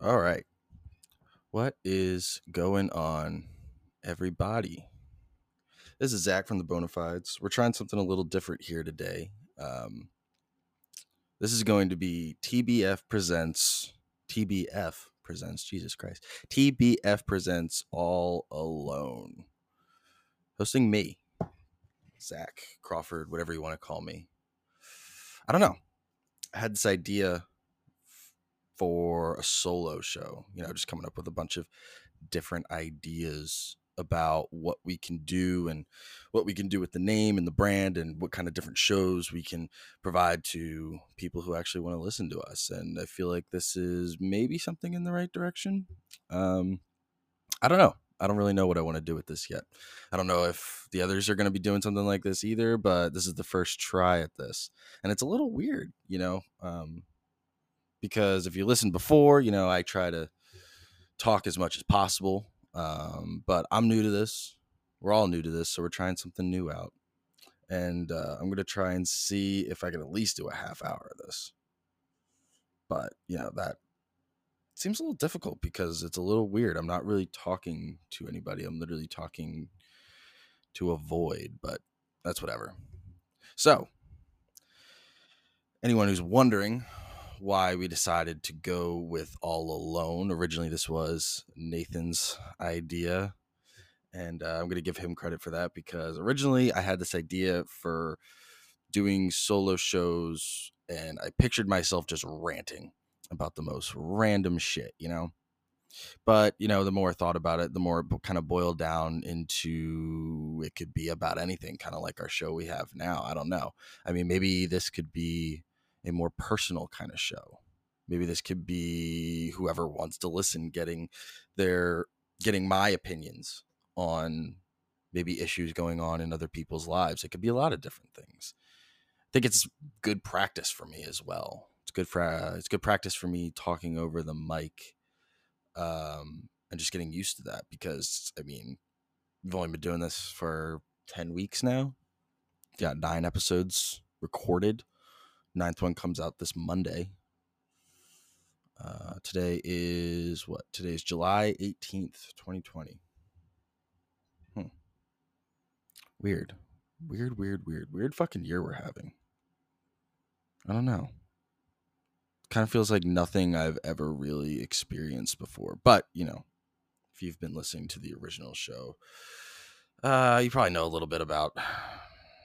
All right. What is going on, everybody? This is Zach from the Bonafides. We're trying something a little different here today. Um, this is going to be TBF presents TBF presents Jesus Christ. TBF presents All Alone. Hosting me, Zach Crawford, whatever you want to call me. I don't know. I had this idea for a solo show, you know, just coming up with a bunch of different ideas about what we can do and what we can do with the name and the brand and what kind of different shows we can provide to people who actually want to listen to us. And I feel like this is maybe something in the right direction. Um, I don't know. I don't really know what I want to do with this yet. I don't know if the others are going to be doing something like this either, but this is the first try at this. And it's a little weird, you know, um, because if you listened before, you know, I try to talk as much as possible. Um, but I'm new to this. We're all new to this, so we're trying something new out. And uh, I'm gonna try and see if I can at least do a half hour of this. But you know that seems a little difficult because it's a little weird. I'm not really talking to anybody. I'm literally talking to a void, but that's whatever. So, anyone who's wondering why we decided to go with All Alone. Originally, this was Nathan's idea. And uh, I'm going to give him credit for that because originally I had this idea for doing solo shows and I pictured myself just ranting about the most random shit, you know? But, you know, the more I thought about it, the more it kind of boiled down into it could be about anything, kind of like our show we have now. I don't know. I mean, maybe this could be a more personal kind of show. Maybe this could be whoever wants to listen getting their getting my opinions on maybe issues going on in other people's lives. It could be a lot of different things. I think it's good practice for me as well. It's good for uh, it's good practice for me talking over the mic, um, and just getting used to that because I mean, we've only been doing this for ten weeks now. Got nine episodes recorded ninth one comes out this Monday. Uh, today is what? Today is July 18th, 2020. Hmm. Weird. Weird, weird, weird, weird fucking year we're having. I don't know. Kind of feels like nothing I've ever really experienced before. But, you know, if you've been listening to the original show, uh, you probably know a little bit about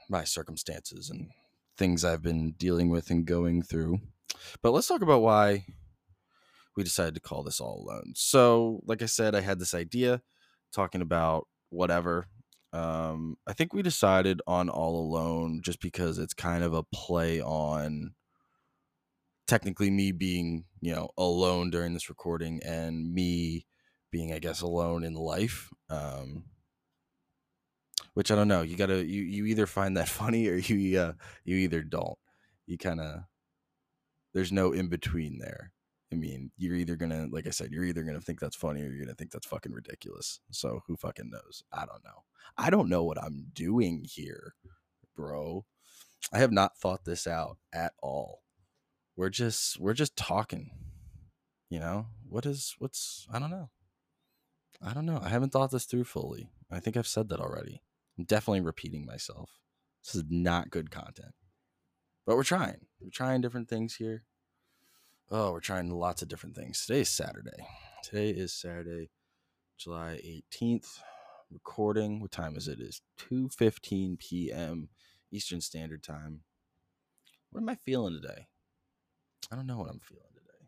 my circumstances and things I've been dealing with and going through. But let's talk about why we decided to call this all alone. So, like I said, I had this idea talking about whatever. Um, I think we decided on all alone just because it's kind of a play on technically me being, you know, alone during this recording and me being, I guess, alone in life. Um, which I don't know. You gotta you you either find that funny or you uh, you either don't. You kind of there's no in between there. I mean, you're either gonna, like I said, you're either gonna think that's funny or you're gonna think that's fucking ridiculous. So who fucking knows? I don't know. I don't know what I'm doing here, bro. I have not thought this out at all. We're just we're just talking. You know what is what's I don't know. I don't know. I haven't thought this through fully. I think I've said that already. I'm definitely repeating myself. This is not good content. But we're trying. We're trying different things here. Oh, we're trying lots of different things. Today is Saturday. Today is Saturday, July 18th. Recording. What time is it? It is 2:15 p.m. Eastern Standard Time. What am I feeling today? I don't know what I'm feeling today.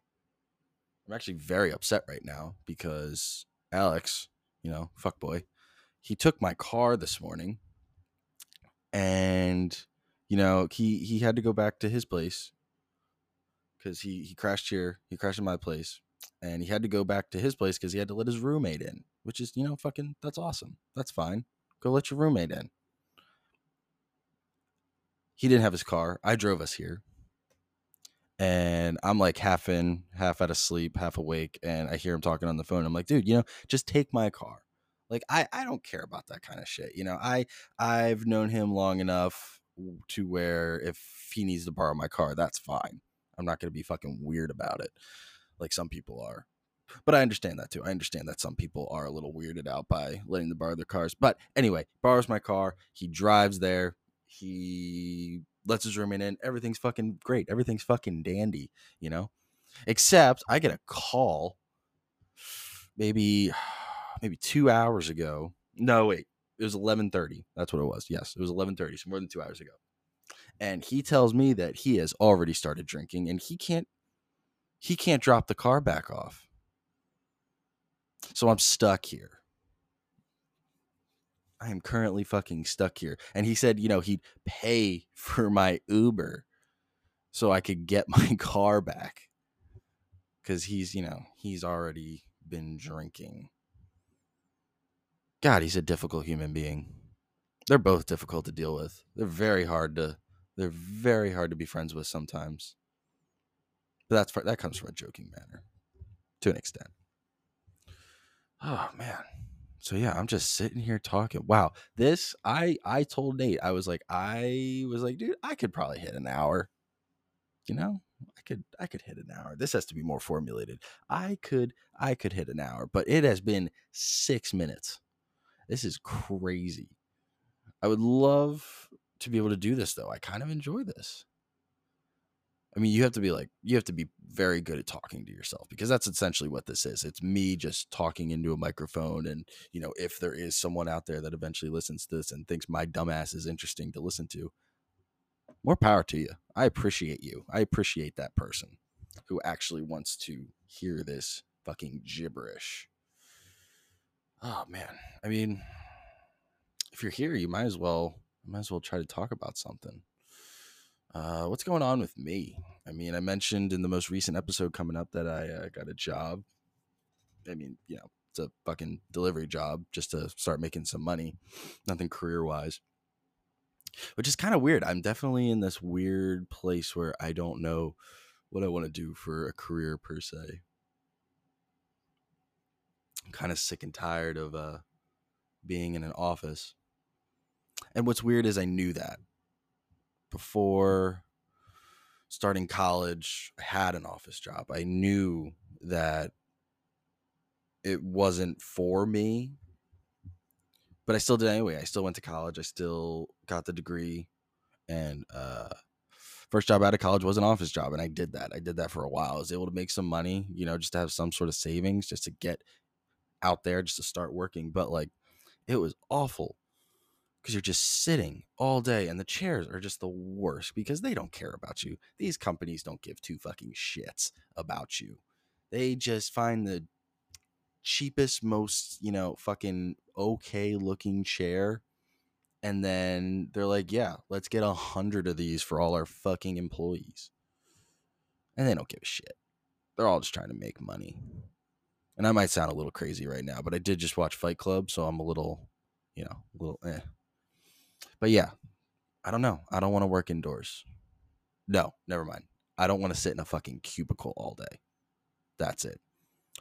I'm actually very upset right now because Alex, you know, fuck boy, he took my car this morning and you know he he had to go back to his place because he he crashed here he crashed in my place and he had to go back to his place because he had to let his roommate in which is you know fucking that's awesome. That's fine. Go let your roommate in. He didn't have his car. I drove us here and i'm like half in half out of sleep half awake and i hear him talking on the phone. I'm like dude you know just take my car like I I don't care about that kind of shit. You know, I I've known him long enough to where if he needs to borrow my car, that's fine. I'm not going to be fucking weird about it like some people are. But I understand that too. I understand that some people are a little weirded out by letting them borrow their cars. But anyway, borrows my car. He drives there. He lets his roommate in. Everything's fucking great. Everything's fucking dandy, you know? Except I get a call maybe maybe two hours ago. No, wait. It was eleven thirty. That's what it was. Yes, it was eleven thirty, so more than two hours ago. And he tells me that he has already started drinking and he can't he can't drop the car back off. So I'm stuck here. I am currently fucking stuck here. And he said, you know, he'd pay for my Uber so I could get my car back. Cause he's, you know, he's already been drinking. God, he's a difficult human being. They're both difficult to deal with. They're very hard to they're very hard to be friends with sometimes. But that's that comes from a joking manner to an extent. Oh man. So yeah, I'm just sitting here talking. Wow. This I I told Nate, I was like, I was like, dude, I could probably hit an hour. You know? I could I could hit an hour. This has to be more formulated. I could I could hit an hour, but it has been 6 minutes. This is crazy. I would love to be able to do this though. I kind of enjoy this. I mean, you have to be like, you have to be very good at talking to yourself because that's essentially what this is. It's me just talking into a microphone. And, you know, if there is someone out there that eventually listens to this and thinks my dumbass is interesting to listen to, more power to you. I appreciate you. I appreciate that person who actually wants to hear this fucking gibberish. Oh, man. I mean, if you're here, you might as well, might as well try to talk about something. Uh, what's going on with me? I mean, I mentioned in the most recent episode coming up that I uh, got a job. I mean, you know, it's a fucking delivery job just to start making some money, nothing career wise, which is kind of weird. I'm definitely in this weird place where I don't know what I want to do for a career per se. I'm kind of sick and tired of uh, being in an office. And what's weird is I knew that before starting college, I had an office job. I knew that it wasn't for me, but I still did anyway. I still went to college. I still got the degree, and uh, first job out of college was an office job, and I did that. I did that for a while. I was able to make some money, you know, just to have some sort of savings, just to get out there, just to start working. But like, it was awful because you're just sitting all day and the chairs are just the worst because they don't care about you. These companies don't give two fucking shits about you. They just find the cheapest, most, you know, fucking okay looking chair. And then they're like, yeah, let's get a hundred of these for all our fucking employees. And they don't give a shit. They're all just trying to make money. And I might sound a little crazy right now, but I did just watch Fight Club, so I'm a little, you know, a little eh but yeah, I don't know. I don't want to work indoors. No, never mind. I don't want to sit in a fucking cubicle all day. That's it.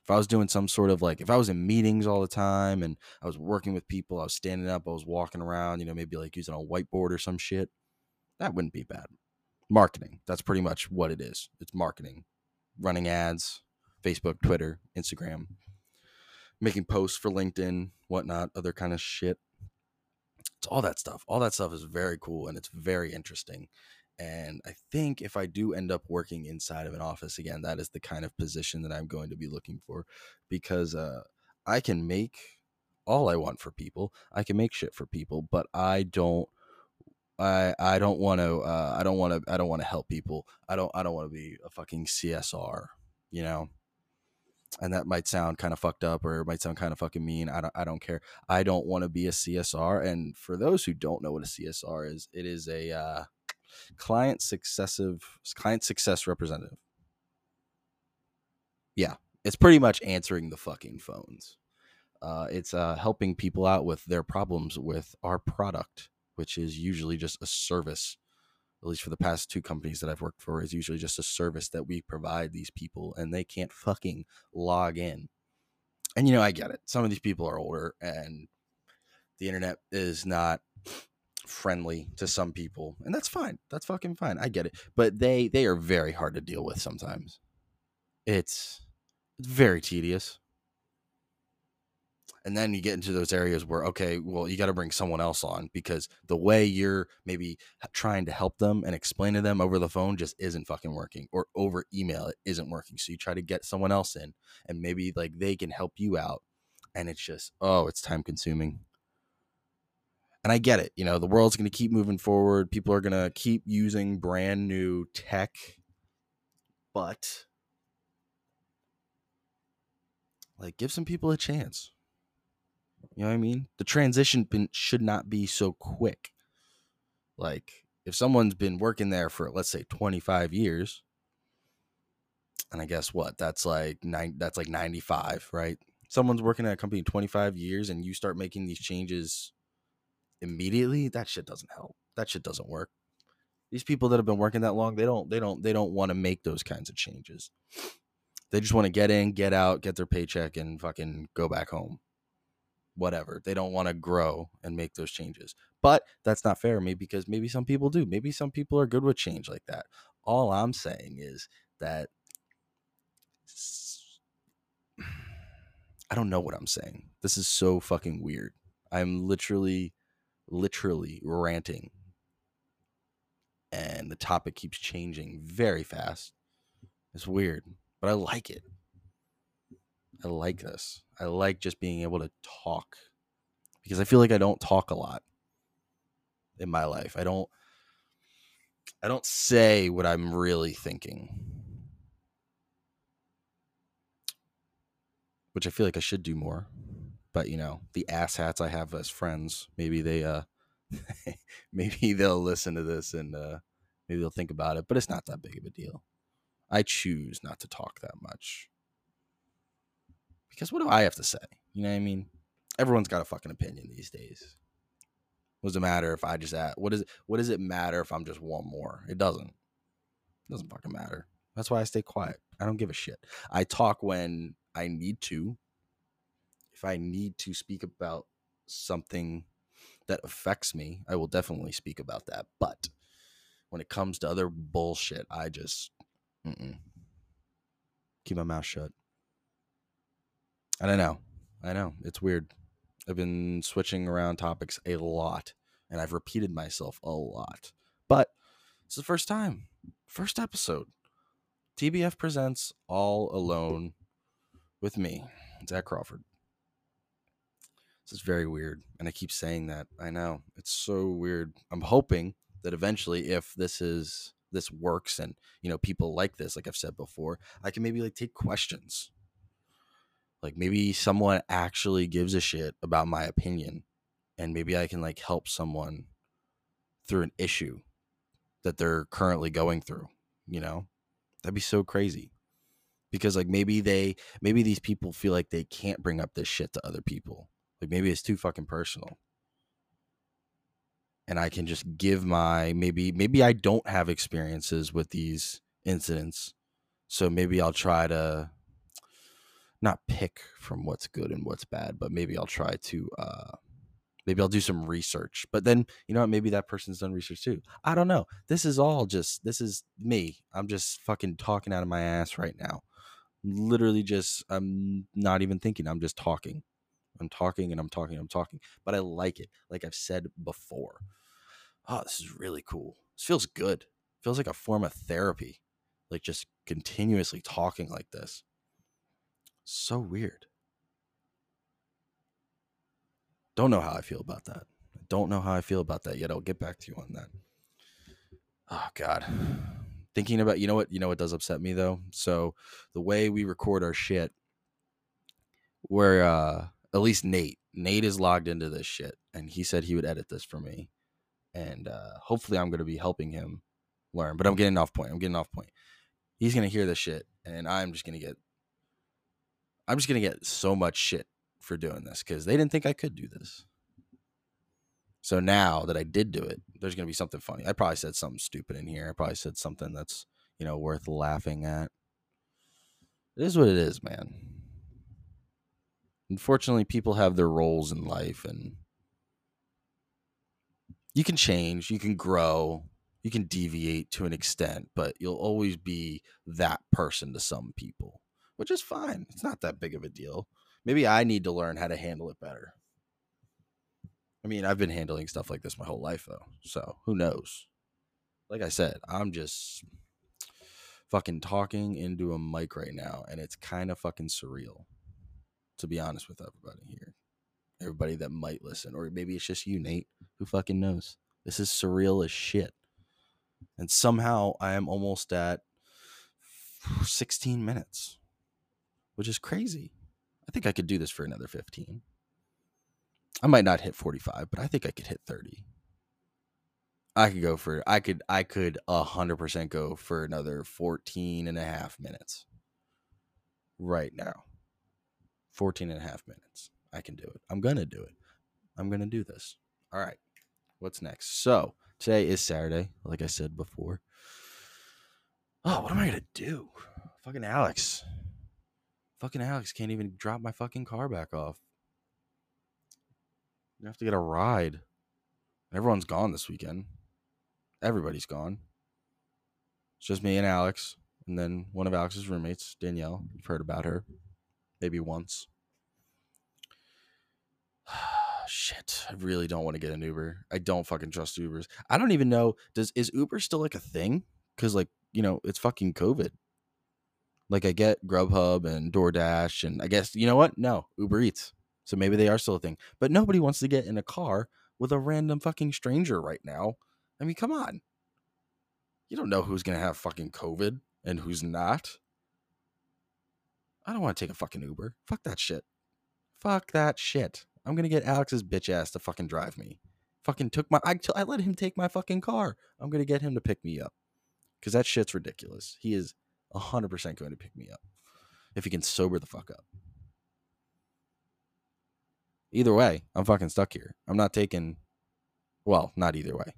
If I was doing some sort of like, if I was in meetings all the time and I was working with people, I was standing up, I was walking around, you know, maybe like using a whiteboard or some shit, that wouldn't be bad. Marketing. That's pretty much what it is. It's marketing, running ads, Facebook, Twitter, Instagram, making posts for LinkedIn, whatnot, other kind of shit. It's all that stuff. All that stuff is very cool and it's very interesting. And I think if I do end up working inside of an office again, that is the kind of position that I'm going to be looking for because uh, I can make all I want for people. I can make shit for people, but I don't. I I don't want to. Uh, I don't want to. I don't want to help people. I don't. I don't want to be a fucking CSR. You know and that might sound kind of fucked up or it might sound kind of fucking mean. I don't I don't care. I don't want to be a CSR. And for those who don't know what a CSR is, it is a uh, client successive client success representative. Yeah, it's pretty much answering the fucking phones. Uh, it's uh, helping people out with their problems with our product, which is usually just a service at least for the past two companies that I've worked for, is usually just a service that we provide these people and they can't fucking log in. And you know, I get it. Some of these people are older and the internet is not friendly to some people, and that's fine. That's fucking fine. I get it. But they they are very hard to deal with sometimes. It's It's very tedious. And then you get into those areas where, okay, well, you got to bring someone else on because the way you're maybe trying to help them and explain to them over the phone just isn't fucking working or over email it isn't working. So you try to get someone else in and maybe like they can help you out. And it's just, oh, it's time consuming. And I get it. You know, the world's going to keep moving forward. People are going to keep using brand new tech. But like give some people a chance you know what I mean? The transition should not be so quick. Like if someone's been working there for let's say 25 years, and I guess what that's like nine that's like 95, right? Someone's working at a company 25 years and you start making these changes immediately, that shit doesn't help. That shit doesn't work. These people that have been working that long, they don't they don't they don't want to make those kinds of changes. They just want to get in, get out, get their paycheck and fucking go back home whatever. They don't want to grow and make those changes. But that's not fair, to me because maybe some people do. Maybe some people are good with change like that. All I'm saying is that I don't know what I'm saying. This is so fucking weird. I'm literally, literally ranting. And the topic keeps changing very fast. It's weird, but I like it. I like this. I like just being able to talk because I feel like I don't talk a lot in my life. I don't I don't say what I'm really thinking. Which I feel like I should do more. But you know, the asshats I have as friends, maybe they uh maybe they'll listen to this and uh maybe they'll think about it, but it's not that big of a deal. I choose not to talk that much. Because what do I have to say? You know what I mean? Everyone's got a fucking opinion these days. What does it matter if I just add? What it? What does it matter if I'm just one more? It doesn't. It doesn't fucking matter. That's why I stay quiet. I don't give a shit. I talk when I need to. If I need to speak about something that affects me, I will definitely speak about that. But when it comes to other bullshit, I just keep my mouth shut. I don't know. I know. It's weird. I've been switching around topics a lot and I've repeated myself a lot. But it's the first time. First episode. TBF presents All Alone with me, Zach Crawford. This is very weird. And I keep saying that. I know. It's so weird. I'm hoping that eventually if this is this works and you know people like this like I've said before, I can maybe like take questions like maybe someone actually gives a shit about my opinion and maybe I can like help someone through an issue that they're currently going through, you know? That'd be so crazy. Because like maybe they maybe these people feel like they can't bring up this shit to other people. Like maybe it's too fucking personal. And I can just give my maybe maybe I don't have experiences with these incidents. So maybe I'll try to not pick from what's good and what's bad, but maybe I'll try to uh maybe I'll do some research. But then, you know what, maybe that person's done research too. I don't know. This is all just this is me. I'm just fucking talking out of my ass right now. Literally just I'm not even thinking. I'm just talking. I'm talking and I'm talking, I'm talking. But I like it. Like I've said before. Oh, this is really cool. This feels good. It feels like a form of therapy. Like just continuously talking like this. So weird. Don't know how I feel about that. Don't know how I feel about that yet. I'll get back to you on that. Oh God. Thinking about you know what you know what does upset me though? So the way we record our shit, where uh at least Nate, Nate is logged into this shit and he said he would edit this for me. And uh hopefully I'm gonna be helping him learn. But I'm getting off point. I'm getting off point. He's gonna hear this shit and I'm just gonna get I'm just gonna get so much shit for doing this because they didn't think I could do this. So now that I did do it, there's gonna be something funny. I probably said something stupid in here. I probably said something that's you know worth laughing at. It is what it is, man. Unfortunately, people have their roles in life, and you can change, you can grow, you can deviate to an extent, but you'll always be that person to some people which is fine. It's not that big of a deal. Maybe I need to learn how to handle it better. I mean, I've been handling stuff like this my whole life, though. So who knows? Like I said, I'm just fucking talking into a mic right now, and it's kind of fucking surreal, to be honest with everybody here. Everybody that might listen, or maybe it's just you, Nate. Who fucking knows? This is surreal as shit. And somehow I am almost at 16 minutes, which is crazy. I think I could do this for another 15. I might not hit 45, but I think I could hit 30. I could go for I could I could 100% go for another 14 and a half minutes right now. 14 and a half minutes. I can do it. I'm going to do it. I'm going to do this. All right. What's next? So, today is Saturday, like I said before. Oh, what am I going to do? Fucking Alex. Fucking Alex can't even drop my fucking car back off. You have to get a ride. Everyone's gone this weekend. Everybody's gone. It's just me and Alex, and then one of Alex's roommates, Danielle. You've heard about her, maybe once. Shit, I really don't want to get an Uber. I don't fucking trust Ubers. I don't even know. Does is Uber still like a thing? Because like you know, it's fucking COVID. Like I get Grubhub and DoorDash, and I guess you know what? No, Uber Eats. So maybe they are still a thing. But nobody wants to get in a car with a random fucking stranger right now. I mean, come on. You don't know who's gonna have fucking COVID and who's not. I don't want to take a fucking Uber. Fuck that shit. Fuck that shit. I'm gonna get Alex's bitch ass to fucking drive me. Fucking took my I, I let him take my fucking car. I'm gonna get him to pick me up. Cause that shit's ridiculous. He is 100% going to pick me up if he can sober the fuck up. Either way, I'm fucking stuck here. I'm not taking, well, not either way.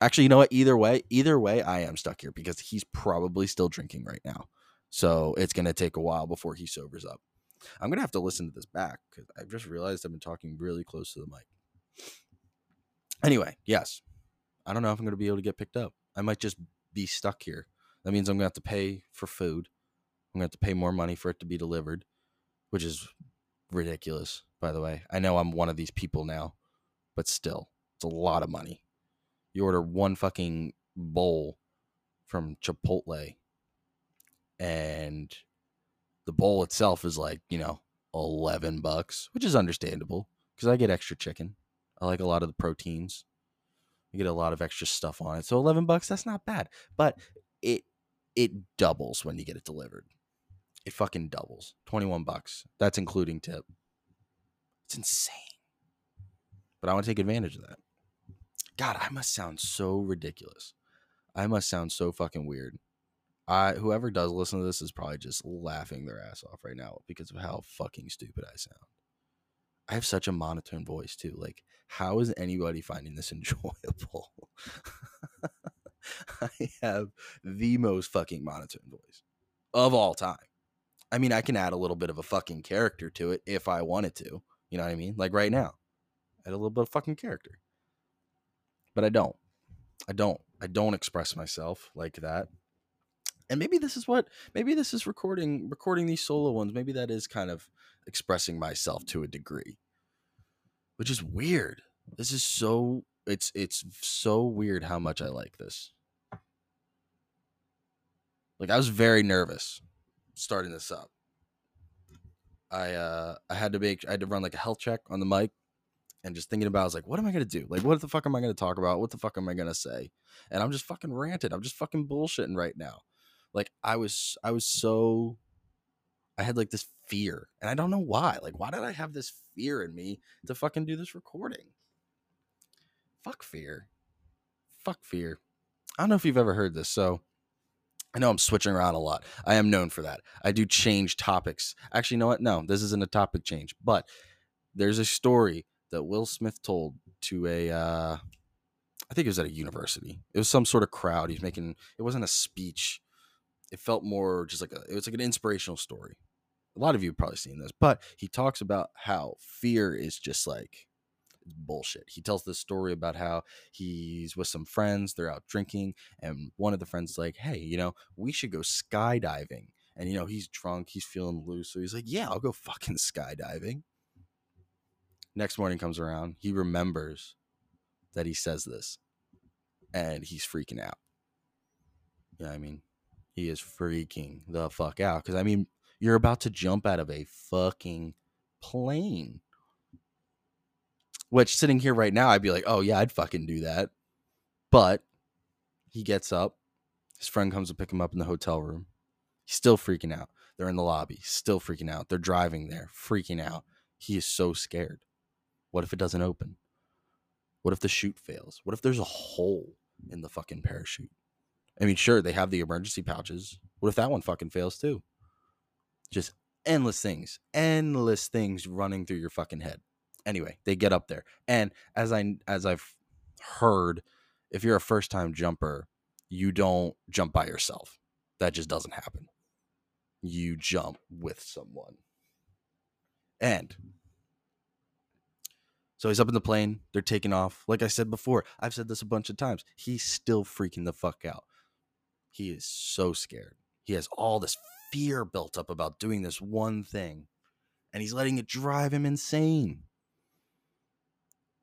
Actually, you know what? Either way, either way, I am stuck here because he's probably still drinking right now. So it's going to take a while before he sobers up. I'm going to have to listen to this back because I've just realized I've been talking really close to the mic. Anyway, yes. I don't know if I'm going to be able to get picked up. I might just be stuck here. That means I'm going to have to pay for food. I'm going to have to pay more money for it to be delivered, which is ridiculous, by the way. I know I'm one of these people now, but still, it's a lot of money. You order one fucking bowl from Chipotle, and the bowl itself is like, you know, 11 bucks, which is understandable because I get extra chicken. I like a lot of the proteins. You get a lot of extra stuff on it. So 11 bucks, that's not bad. But it it doubles when you get it delivered. It fucking doubles. 21 bucks. That's including tip. It's insane. But I want to take advantage of that. God, I must sound so ridiculous. I must sound so fucking weird. I whoever does listen to this is probably just laughing their ass off right now because of how fucking stupid I sound. I have such a monotone voice too. Like, how is anybody finding this enjoyable? I have the most fucking monotone voice of all time. I mean, I can add a little bit of a fucking character to it if I wanted to. You know what I mean? Like right now, add a little bit of fucking character. But I don't. I don't. I don't express myself like that. And maybe this is what maybe this is recording recording these solo ones. Maybe that is kind of expressing myself to a degree. Which is weird. This is so it's it's so weird how much I like this. Like I was very nervous starting this up. I uh I had to make I had to run like a health check on the mic and just thinking about I was like, what am I gonna do? Like what the fuck am I gonna talk about? What the fuck am I gonna say? And I'm just fucking ranted. I'm just fucking bullshitting right now. Like I was I was so I had like this fear. And I don't know why. Like, why did I have this fear in me to fucking do this recording? Fuck fear. Fuck fear. I don't know if you've ever heard this. So I know I'm switching around a lot. I am known for that. I do change topics. Actually, you know what? No, this isn't a topic change, but there's a story that Will Smith told to a, uh, I think it was at a university. It was some sort of crowd. He's making, it wasn't a speech. It felt more just like a, it was like an inspirational story. A lot of you have probably seen this, but he talks about how fear is just like bullshit. He tells this story about how he's with some friends, they're out drinking, and one of the friends is like, "Hey, you know, we should go skydiving." And you know, he's drunk, he's feeling loose. So he's like, Yeah, I'll go fucking skydiving. Next morning comes around, he remembers that he says this. And he's freaking out. Yeah, I mean, he is freaking the fuck out. Cause I mean, you're about to jump out of a fucking plane. Which sitting here right now, I'd be like, oh yeah, I'd fucking do that. But he gets up. His friend comes to pick him up in the hotel room. He's still freaking out. They're in the lobby, still freaking out. They're driving there, freaking out. He is so scared. What if it doesn't open? What if the chute fails? What if there's a hole in the fucking parachute? I mean, sure, they have the emergency pouches. What if that one fucking fails too? Just endless things, endless things running through your fucking head. Anyway, they get up there. And as I as I've heard, if you're a first time jumper, you don't jump by yourself. That just doesn't happen. You jump with someone. And so he's up in the plane. They're taking off. Like I said before, I've said this a bunch of times. He's still freaking the fuck out. He is so scared. He has all this fear built up about doing this one thing, and he's letting it drive him insane.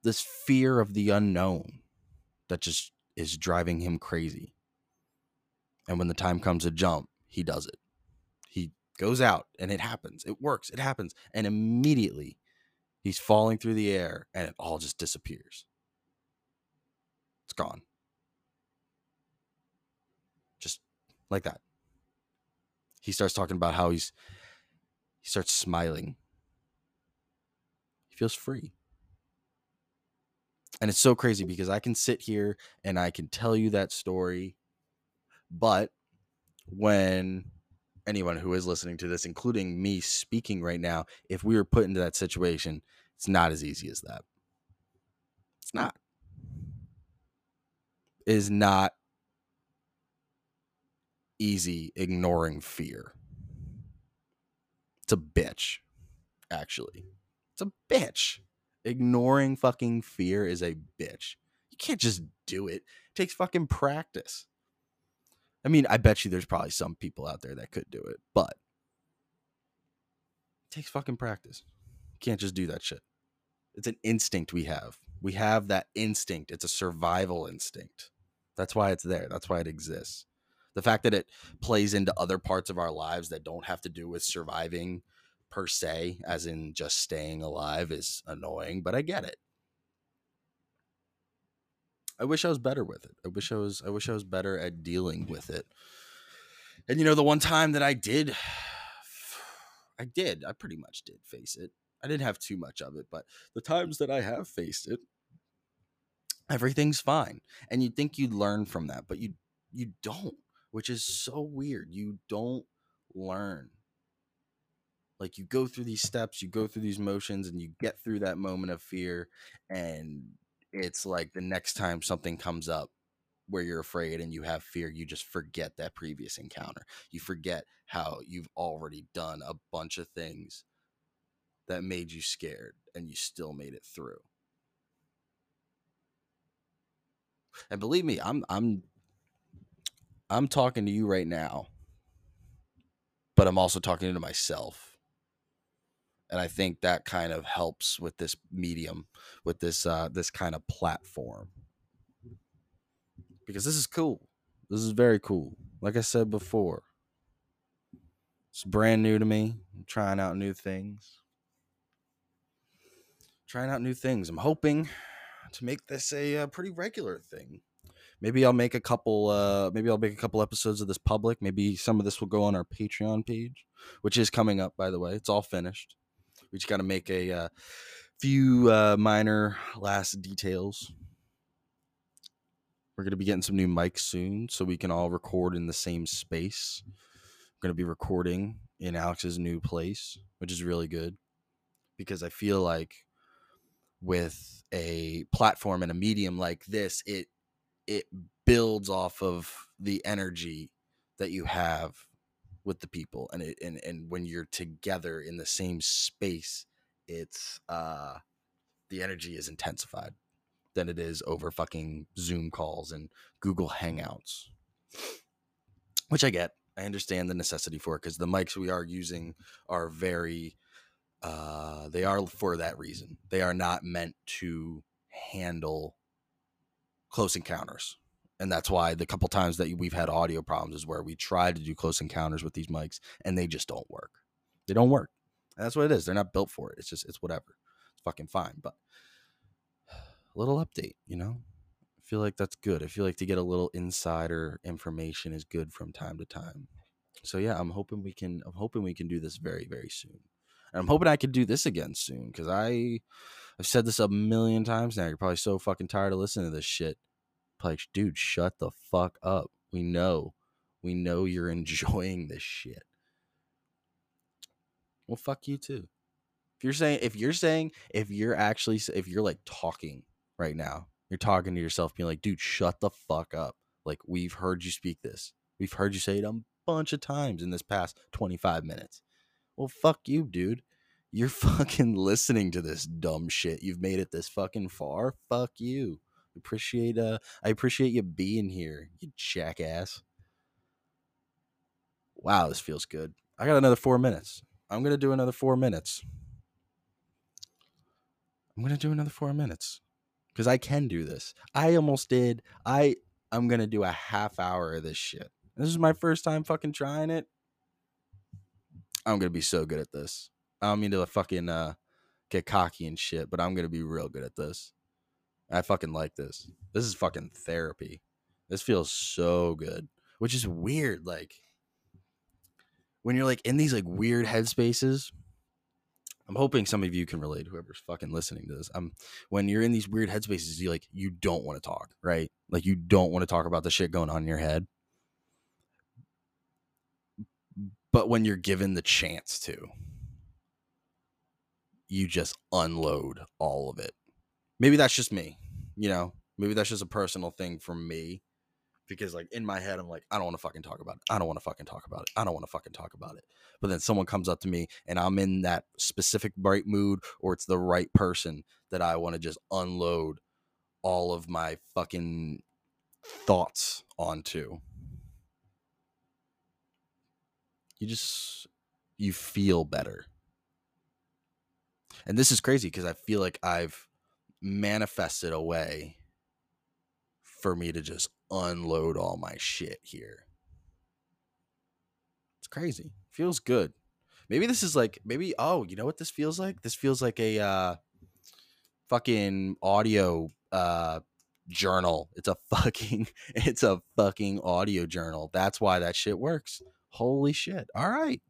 This fear of the unknown that just is driving him crazy. And when the time comes to jump, he does it. He goes out and it happens. It works. It happens. And immediately he's falling through the air and it all just disappears. It's gone. Just like that. He starts talking about how he's he starts smiling. He feels free. And it's so crazy because I can sit here and I can tell you that story but when anyone who is listening to this, including me speaking right now, if we were put into that situation, it's not as easy as that. It's not. It is not easy ignoring fear. It's a bitch, actually. It's a bitch. Ignoring fucking fear is a bitch. You can't just do it. It takes fucking practice. I mean, I bet you there's probably some people out there that could do it, but it takes fucking practice. You can't just do that shit. It's an instinct we have. We have that instinct. It's a survival instinct. That's why it's there. That's why it exists. The fact that it plays into other parts of our lives that don't have to do with surviving per se, as in just staying alive, is annoying, but I get it. I wish I was better with it. I wish I was I wish I was better at dealing with it. And you know, the one time that I did I did, I pretty much did face it. I didn't have too much of it, but the times that I have faced it, everything's fine. And you'd think you'd learn from that, but you you don't, which is so weird. You don't learn. Like you go through these steps, you go through these motions, and you get through that moment of fear, and it's like the next time something comes up where you're afraid and you have fear, you just forget that previous encounter. You forget how you've already done a bunch of things that made you scared and you still made it through. And believe me, I'm I'm I'm talking to you right now. But I'm also talking to myself and I think that kind of helps with this medium, with this uh, this kind of platform, because this is cool. This is very cool. Like I said before, it's brand new to me. I'm trying out new things. Trying out new things. I'm hoping to make this a, a uh, pretty regular thing. Maybe I'll make a couple. Uh, maybe I'll make a couple episodes of this public. Maybe some of this will go on our Patreon page, which is coming up. By the way, it's all finished. We just got to make a uh, few uh, minor last details. We're going to be getting some new mics soon so we can all record in the same space. We're going to be recording in Alex's new place, which is really good because I feel like with a platform and a medium like this, it it builds off of the energy that you have with the people and it and, and when you're together in the same space it's uh the energy is intensified than it is over fucking zoom calls and google hangouts which i get I understand the necessity for it because the mics we are using are very uh they are for that reason. They are not meant to handle close encounters. And that's why the couple times that we've had audio problems is where we try to do close encounters with these mics and they just don't work. They don't work. And that's what it is. They're not built for it. It's just it's whatever. It's fucking fine. But a little update, you know? I feel like that's good. I feel like to get a little insider information is good from time to time. So yeah, I'm hoping we can I'm hoping we can do this very, very soon. And I'm hoping I can do this again soon because I I've said this a million times now. You're probably so fucking tired of listening to this shit. Like, dude, shut the fuck up. We know. We know you're enjoying this shit. Well, fuck you too. If you're saying if you're saying if you're actually if you're like talking right now, you're talking to yourself being like, dude, shut the fuck up. Like we've heard you speak this. We've heard you say it a bunch of times in this past 25 minutes. Well, fuck you, dude. You're fucking listening to this dumb shit. You've made it this fucking far. Fuck you. Appreciate uh I appreciate you being here, you jackass. Wow, this feels good. I got another 4 minutes. I'm going to do another 4 minutes. I'm going to do another 4 minutes cuz I can do this. I almost did. I I'm going to do a half hour of this shit. This is my first time fucking trying it. I'm going to be so good at this. I don't mean to fucking uh, get cocky and shit, but I'm going to be real good at this. I fucking like this. This is fucking therapy. This feels so good, which is weird. Like when you're like in these like weird headspaces. I'm hoping some of you can relate. Whoever's fucking listening to this, I'm when you're in these weird headspaces, you like you don't want to talk, right? Like you don't want to talk about the shit going on in your head. But when you're given the chance to, you just unload all of it. Maybe that's just me, you know. Maybe that's just a personal thing for me because like in my head I'm like I don't want to fucking talk about it. I don't want to fucking talk about it. I don't want to fucking talk about it. But then someone comes up to me and I'm in that specific bright mood or it's the right person that I want to just unload all of my fucking thoughts onto. You just you feel better. And this is crazy because I feel like I've manifested a way for me to just unload all my shit here. It's crazy. Feels good. Maybe this is like maybe oh, you know what this feels like? This feels like a uh fucking audio uh journal. It's a fucking it's a fucking audio journal. That's why that shit works. Holy shit. All right.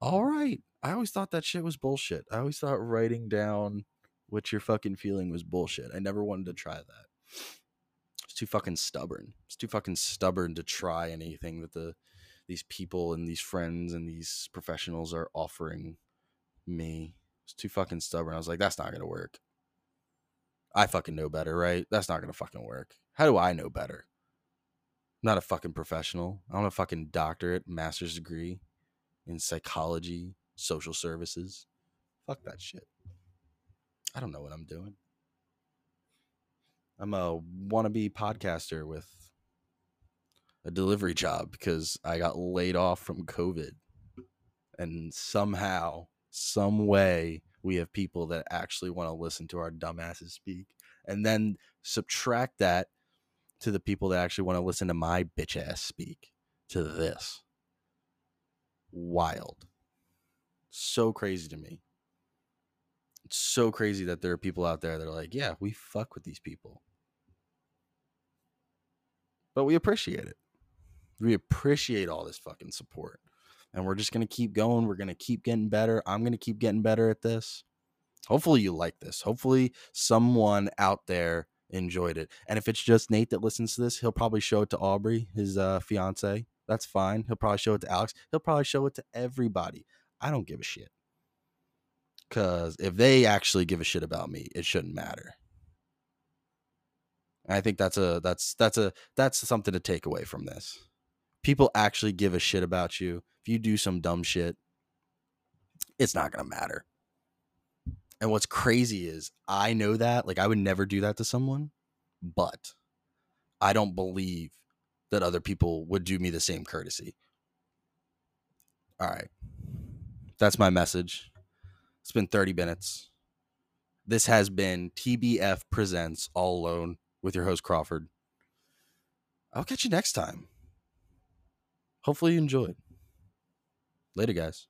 All right. I always thought that shit was bullshit. I always thought writing down what you're fucking feeling was bullshit. I never wanted to try that. It's too fucking stubborn. It's too fucking stubborn to try anything that the these people and these friends and these professionals are offering me. It's too fucking stubborn. I was like, that's not gonna work. I fucking know better, right? That's not gonna fucking work. How do I know better? I'm not a fucking professional. I don't have a fucking doctorate, master's degree in psychology, social services. Fuck that shit. I don't know what I'm doing. I'm a wannabe podcaster with a delivery job because I got laid off from COVID. And somehow, some way, we have people that actually want to listen to our dumbasses speak. And then subtract that to the people that actually want to listen to my bitch ass speak to this. Wild so crazy to me. It's so crazy that there are people out there that are like, yeah, we fuck with these people. But we appreciate it. We appreciate all this fucking support. And we're just going to keep going. We're going to keep getting better. I'm going to keep getting better at this. Hopefully, you like this. Hopefully, someone out there enjoyed it. And if it's just Nate that listens to this, he'll probably show it to Aubrey, his uh, fiance. That's fine. He'll probably show it to Alex. He'll probably show it to everybody. I don't give a shit. Cause if they actually give a shit about me, it shouldn't matter. And I think that's a that's that's a that's something to take away from this. People actually give a shit about you. If you do some dumb shit, it's not gonna matter. And what's crazy is I know that, like I would never do that to someone, but I don't believe that other people would do me the same courtesy. All right. That's my message. It's been 30 minutes. This has been TBF Presents All Alone with your host, Crawford. I'll catch you next time. Hopefully, you enjoyed. Later, guys.